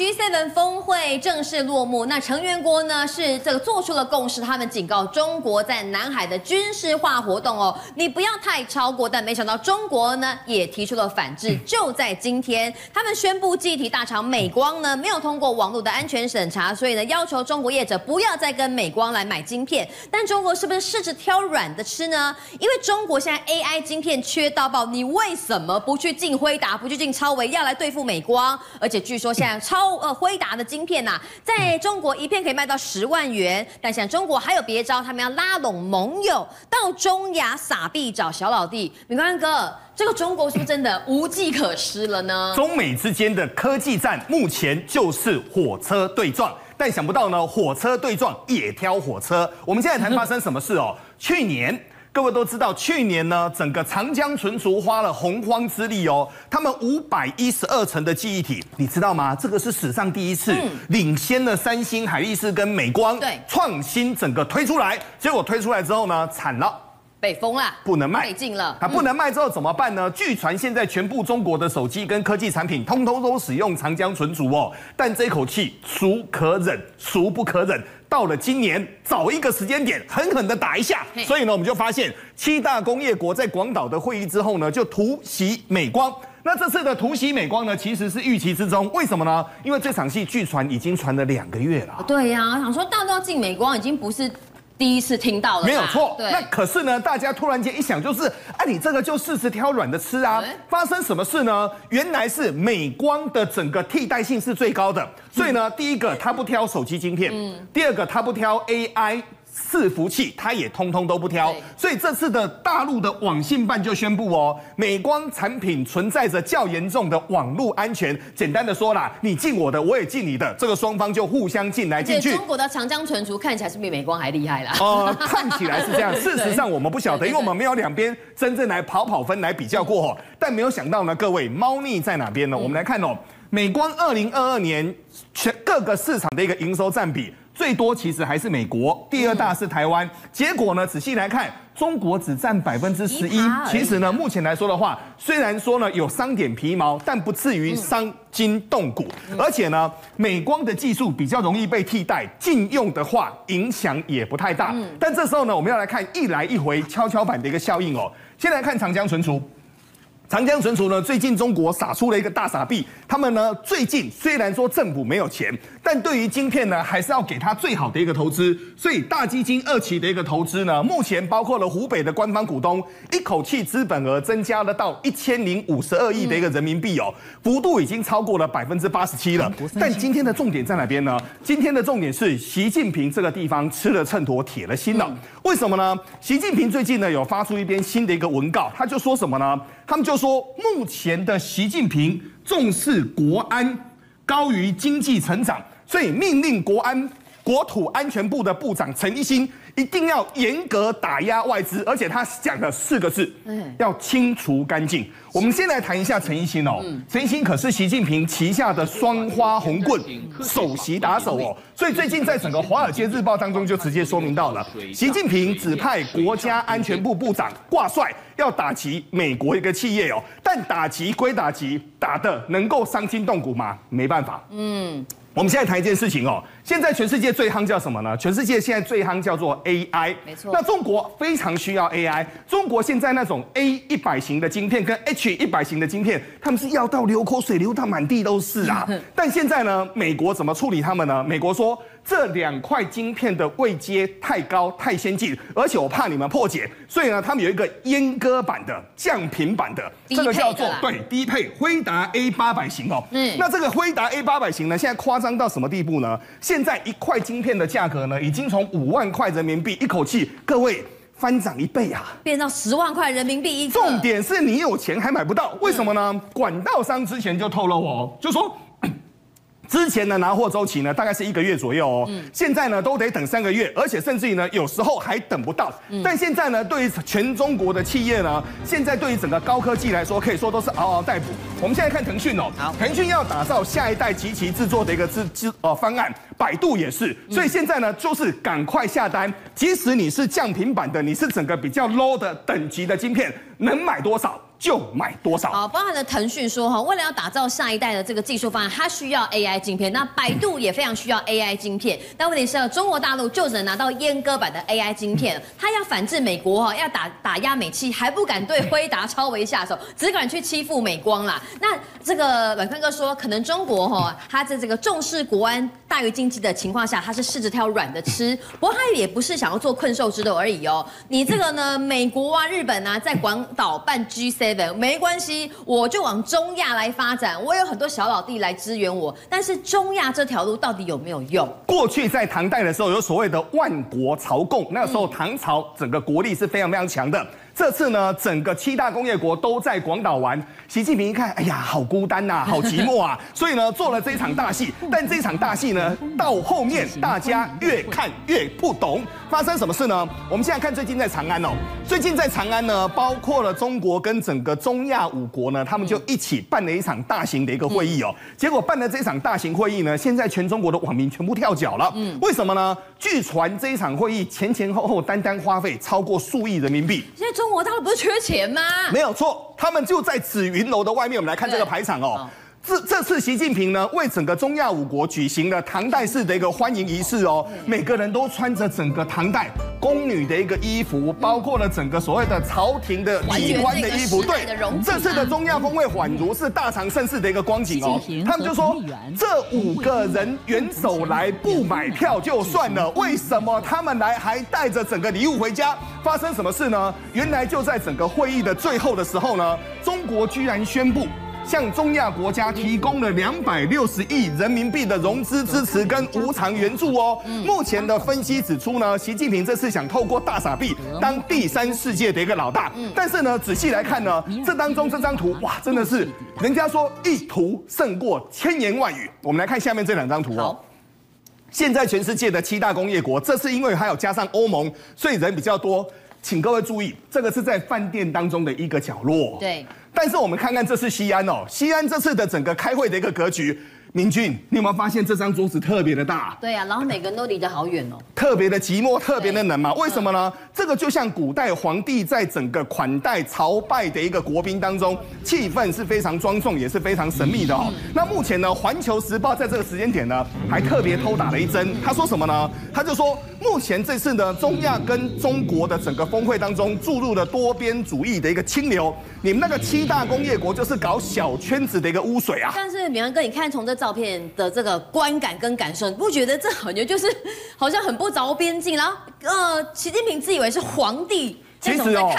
G7 峰会正式落幕，那成员国呢是这个做出了共识，他们警告中国在南海的军事化活动哦，你不要太超过。但没想到中国呢也提出了反制，就在今天，他们宣布集体大厂美光呢没有通过网络的安全审查，所以呢要求中国业者不要再跟美光来买晶片。但中国是不是试着挑软的吃呢？因为中国现在 AI 晶片缺到爆，你为什么不去进辉达，不去进超维，要来对付美光？而且据说现在超呃辉达的晶片呐、啊，在中国一片可以卖到十万元。但现在中国还有别招，他们要拉拢盟友到中亚撒币找小老弟。敏宽哥，这个中国是不是真的无计可施了呢？中美之间的科技战目前就是火车对撞，但想不到呢，火车对撞也挑火车。我们现在谈发生什么事哦？去年。各位都知道，去年呢，整个长江存储花了洪荒之力哦，他们五百一十二层的记忆体，你知道吗？这个是史上第一次，领先了三星、海力士跟美光，对，创新整个推出来，结果推出来之后呢，惨了，被封了，不能卖，被禁了。它不能卖之后怎么办呢？据传现在全部中国的手机跟科技产品，通通都使用长江存储哦，但这口气孰可忍，孰不可忍。到了今年，找一个时间点，狠狠的打一下。所以呢，我们就发现七大工业国在广岛的会议之后呢，就突袭美光。那这次的突袭美光呢，其实是预期之中。为什么呢？因为这场戏据传已经传了两个月了。对呀、啊，想说大都要进美光，已经不是。第一次听到了，没有错。那可是呢，大家突然间一想，就是，哎、啊，你这个就试试挑软的吃啊。发生什么事呢？原来是美光的整个替代性是最高的，所以呢，第一个它不挑手机晶片，嗯，第二个它不挑 AI。伺服器，它也通通都不挑，所以这次的大陆的网信办就宣布哦，美光产品存在着较严重的网络安全。简单的说啦，你进我的，我也进你的，这个双方就互相进来进去。中国的长江存储看起来是比美光还厉害啦。呃，看起来是这样，事实上我们不晓得，因为我们没有两边真正来跑跑分来比较过。但没有想到呢，各位猫腻在哪边呢？我们来看哦，美光二零二二年全各个市场的一个营收占比。最多其实还是美国，第二大是台湾。结果呢，仔细来看，中国只占百分之十一。其实呢，目前来说的话，虽然说呢有伤点皮毛，但不至于伤筋动骨。而且呢，美光的技术比较容易被替代，禁用的话影响也不太大。但这时候呢，我们要来看一来一回跷跷板的一个效应哦。先来看长江存储。长江存储呢，最近中国撒出了一个大傻币。他们呢，最近虽然说政府没有钱，但对于晶片呢，还是要给他最好的一个投资。所以大基金二期的一个投资呢，目前包括了湖北的官方股东，一口气资本额增加了到一千零五十二亿的一个人民币哦，幅度已经超过了百分之八十七了。但今天的重点在哪边呢？今天的重点是习近平这个地方吃了秤砣铁了心了。为什么呢？习近平最近呢有发出一篇新的一个文告，他就说什么呢？他们就说，目前的习近平重视国安高于经济成长，所以命令国安国土安全部的部长陈一新一定要严格打压外资，而且他讲了四个字，嗯要清除干净。我们先来谈一下陈一新哦，陈一新可是习近平旗下的双花红棍首席打手哦，所以最近在整个《华尔街日报》当中就直接说明到了，习近平指派国家安全部部长挂帅，要打击美国一个企业哦，但打击归打击，打的能够伤筋动骨吗？没办法。嗯，我们现在谈一件事情哦。现在全世界最夯叫什么呢？全世界现在最夯叫做 AI，没错。那中国非常需要 AI。中国现在那种 A 一百型的晶片跟 H 一百型的晶片，他们是要到流口水流到满地都是啊。但现在呢，美国怎么处理他们呢？美国说这两块晶片的位阶太高太先进，而且我怕你们破解，所以呢，他们有一个阉割版的降频版的，这个叫做对低配辉达 A 八百型哦。嗯，那这个辉达 A 八百型呢，现在夸张到什么地步呢？现现在一块晶片的价格呢，已经从五万块人民币一口气，各位翻涨一倍啊，变到十万块人民币一。重点是你有钱还买不到，为什么呢？管道商之前就透露哦，就说。之前的拿货周期呢，大概是一个月左右哦。嗯。现在呢，都得等三个月，而且甚至于呢，有时候还等不到。嗯。但现在呢，对于全中国的企业呢，现在对于整个高科技来说，可以说都是嗷嗷待哺。我们现在看腾讯哦，好，腾讯要打造下一代极其制作的一个制制呃方案，百度也是。所以现在呢，就是赶快下单，即使你是降频版的，你是整个比较 low 的等级的晶片，能买多少？就买多少。好，包含了腾讯说哈，为了要打造下一代的这个技术方案，它需要 AI 晶片。那百度也非常需要 AI 晶片。但问题是，中国大陆就只能拿到阉割版的 AI 晶片，它要反制美国哈，要打打压美企，还不敢对辉达、超微下手，只敢去欺负美光啦。那这个阮坤哥说，可能中国哈，它在这个重视国安大于经济的情况下，它是试着挑软的吃。不过它也不是想要做困兽之斗而已哦。你这个呢，美国啊、日本啊，在广岛办 GC。没关系，我就往中亚来发展。我有很多小老弟来支援我，但是中亚这条路到底有没有用？过去在唐代的时候，有所谓的万国朝贡，那个时候唐朝整个国力是非常非常强的。这次呢，整个七大工业国都在广岛玩。习近平一看，哎呀，好孤单呐、啊，好寂寞啊，所以呢，做了这一场大戏。但这场大戏呢，到后面大家越看越不懂。发生什么事呢？我们现在看最近在长安哦，最近在长安呢，包括了中国跟整个中亚五国呢，他们就一起办了一场大型的一个会议哦。结果办了这场大型会议呢，现在全中国的网民全部跳脚了。嗯，为什么呢？据传这一场会议前前后后单单花费超过数亿人民币。现在中国大陆不是缺钱吗？没有错，他们就在紫云楼的外面。我们来看这个排场哦。这这次习近平呢，为整个中亚五国举行了唐代式的一个欢迎仪式哦，每个人都穿着整个唐代宫女的一个衣服，包括了整个所谓的朝廷的礼官的衣服。对，这次的中亚峰会宛如是大唐盛世的一个光景哦。他们就说，这五个人元首来不买票就算了，为什么他们来还带着整个礼物回家？发生什么事呢？原来就在整个会议的最后的时候呢，中国居然宣布。向中亚国家提供了两百六十亿人民币的融资支持跟无偿援助哦。目前的分析指出呢，习近平这次想透过大傻币当第三世界的一个老大。但是呢，仔细来看呢，这当中这张图哇，真的是人家说一图胜过千言万语。我们来看下面这两张图哦。现在全世界的七大工业国，这是因为还有加上欧盟，所以人比较多。请各位注意，这个是在饭店当中的一个角落。对。但是我们看看这次西安哦，西安这次的整个开会的一个格局，明俊，你有没有发现这张桌子特别的大？对呀、啊，然后每个人都离得好远哦，特别的寂寞，特别的冷嘛？为什么呢？这个就像古代皇帝在整个款待朝拜的一个国宾当中，气氛是非常庄重，也是非常神秘的哦。那目前呢，《环球时报》在这个时间点呢，还特别偷打了一针，他说什么呢？他就说。目前这次呢，中亚跟中国的整个峰会当中注入了多边主义的一个清流。你们那个七大工业国就是搞小圈子的一个污水啊！但是明安哥，你看从这照片的这个观感跟感受，你不觉得这感觉就是好像很不着边际？然后呃，习近平自以为是皇帝，其实哦，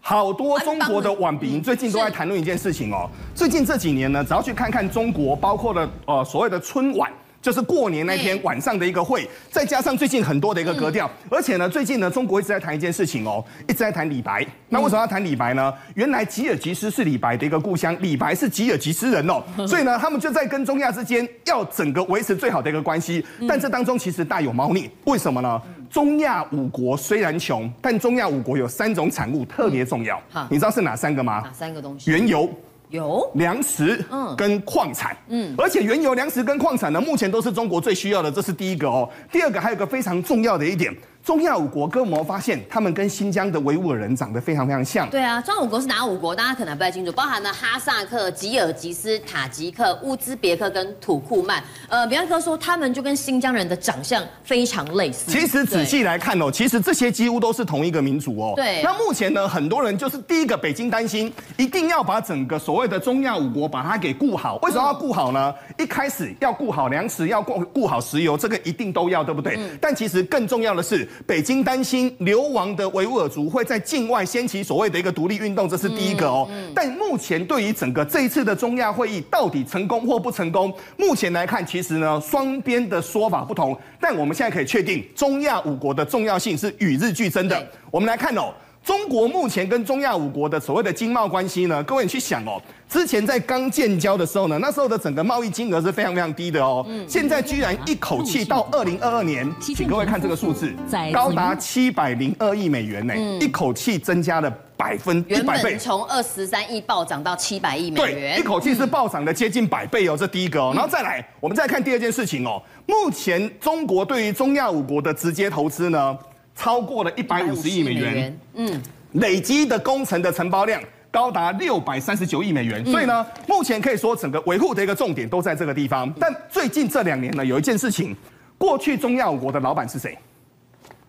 好多中国的网民最近都在谈论一件事情哦。最近这几年呢，只要去看看中国，包括了呃所谓的春晚。就是过年那天晚上的一个会，再加上最近很多的一个格调，而且呢，最近呢，中国一直在谈一件事情哦，一直在谈李白。那为什么要谈李白呢？原来吉尔吉斯是李白的一个故乡，李白是吉尔吉斯人哦，所以呢，他们就在跟中亚之间要整个维持最好的一个关系。但这当中其实大有猫腻，为什么呢？中亚五国虽然穷，但中亚五国有三种产物特别重要，你知道是哪三个吗？哪三个东西？原油。有粮食，嗯，跟矿产，嗯，而且原油、粮食跟矿产呢，目前都是中国最需要的，这是第一个哦。第二个还有个非常重要的一点。中亚五国跟我们发现，他们跟新疆的维吾尔人长得非常非常像。对啊，中亚五国是哪五国？大家可能不太清楚，包含了哈萨克、吉尔吉斯、塔吉克、乌兹别克跟土库曼。呃，比方哥说，他们就跟新疆人的长相非常类似。其实仔细来看哦，其实这些几乎都是同一个民族哦。对。那目前呢，很多人就是第一个，北京担心一定要把整个所谓的中亚五国把它给顾好。为什么要顾好呢？一开始要顾好粮食，要顾顾好石油，这个一定都要，对不对？嗯。但其实更重要的是，北京担心。流亡的维吾尔族会在境外掀起所谓的一个独立运动，这是第一个哦。但目前对于整个这一次的中亚会议到底成功或不成功，目前来看，其实呢双边的说法不同。但我们现在可以确定，中亚五国的重要性是与日俱增的。我们来看哦。中国目前跟中亚五国的所谓的经贸关系呢，各位你去想哦，之前在刚建交的时候呢，那时候的整个贸易金额是非常非常低的哦，嗯。现在居然一口气到二零二二年，请各位看这个数字，高达七百零二亿美元呢，一口气增加了百分一百倍，从二十三亿暴涨到七百亿美元，对，一口气是暴涨的接近百倍哦，这第一个哦，然后再来，我们再看第二件事情哦，目前中国对于中亚五国的直接投资呢，超过了一百五十亿美元，嗯，累积的工程的承包量高达六百三十九亿美元。所以呢，目前可以说整个维护的一个重点都在这个地方。但最近这两年呢，有一件事情，过去中亚五国的老板是谁？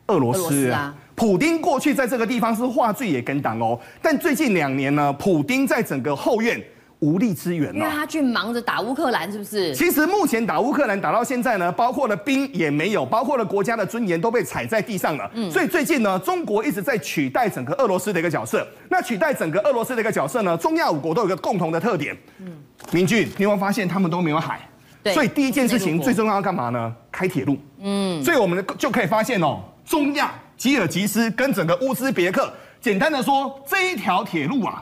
俄罗斯啊。普丁过去在这个地方是话剧也跟党哦，但最近两年呢，普丁在整个后院。无力支援了，因为他去忙着打乌克兰，是不是？其实目前打乌克兰打到现在呢，包括了兵也没有，包括了国家的尊严都被踩在地上了。嗯，所以最近呢，中国一直在取代整个俄罗斯的一个角色。那取代整个俄罗斯的一个角色呢，中亚五国都有一个共同的特点。嗯，明俊，你有没有发现他们都没有海？对。所以第一件事情最重要要干嘛呢？开铁路。嗯。所以我们就可以发现哦，中亚吉尔吉斯跟整个乌兹别克，简单的说，这一条铁路啊。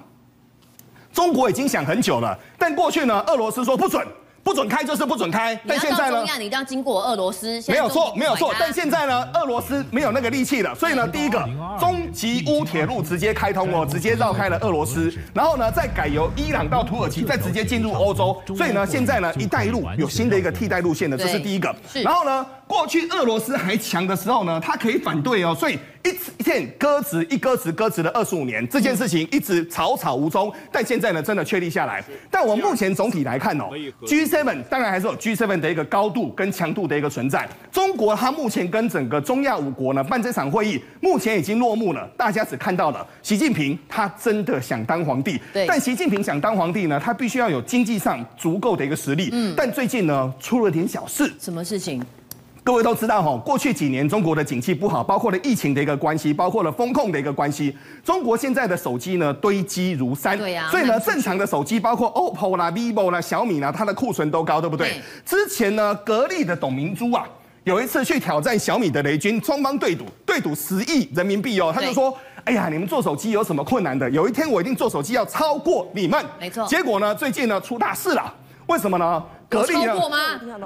中国已经想很久了，但过去呢，俄罗斯说不准。不准开就是不准开，但现在呢？你一定要经过俄罗斯。没有错，没有错。但现在呢，俄罗斯没有那个力气了，所以呢，第一个中吉乌铁路直接开通哦，直接绕开了俄罗斯，然后呢，再改由伊朗到土耳其，再直接进入欧洲。所以呢，现在呢，一带一路有新的一个替代路线的，这是第一个。然后呢，过去俄罗斯还强的时候呢，他可以反对哦，所以一一天搁置，一搁置搁置了二十五年，这件事情一直草草无踪。但现在呢，真的确立下来。但我目前总体来看哦，G。Seven 当然还是有 G7 的一个高度跟强度的一个存在。中国它目前跟整个中亚五国呢办这场会议，目前已经落幕了。大家只看到了习近平他真的想当皇帝，对。但习近平想当皇帝呢，他必须要有经济上足够的一个实力。嗯。但最近呢出了点小事。什么事情？各位都知道哈，过去几年中国的景气不好，包括了疫情的一个关系，包括了风控的一个关系。中国现在的手机呢堆积如山，对呀。所以呢，正常的手机，包括 OPPO 啦、VIVO 啦、小米啦，它的库存都高，对不对？之前呢，格力的董明珠啊，有一次去挑战小米的雷军，双方对赌，对赌十亿人民币哦。他就说：“哎呀，你们做手机有什么困难的？有一天我一定做手机要超过你们。”没错。结果呢，最近呢出大事了，为什么呢？格力呢？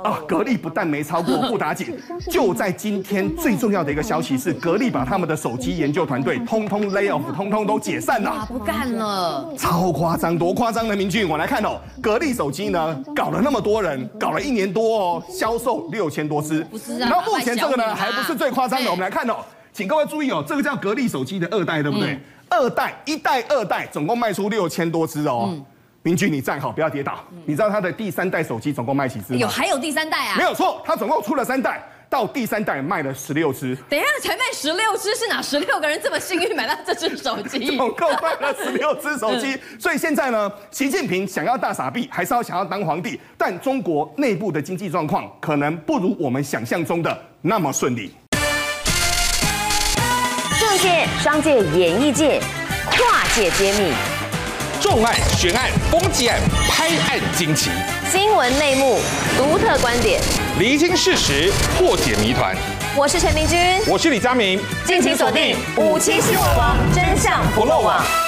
啊，格力不但没超过，不打紧，就在今天最重要的一个消息是，格力把他们的手机研究团队 通通 lay off，通通都解散了，不干了，超夸张，多夸张的明俊，我来看哦，格力手机呢，搞了那么多人，搞了一年多哦，销售六千多支，不是啊，然后目前这个呢，还不是最夸张的，我们来看哦，请各位注意哦，这个叫格力手机的二代，对不对？二代、一代、二代，总共卖出六千多支哦。明君，你站好，不要跌倒。你知道他的第三代手机总共卖几支吗？有，还有第三代啊？没有错，他总共出了三代，到第三代卖了十六支。等一下，才卖十六支，是哪十六个人这么幸运买到这只手机？总共卖了十六支手机。所以现在呢，习近平想要大傻逼，还是要想要当皇帝？但中国内部的经济状况可能不如我们想象中的那么顺利。政界、商界、演艺界，跨界揭秘。重案、悬案、攻击案、拍案惊奇，新闻内幕、独特观点，厘清事实，破解谜团。我是陈明君，我是李佳明，敬请锁定五七新闻网，真相不漏网。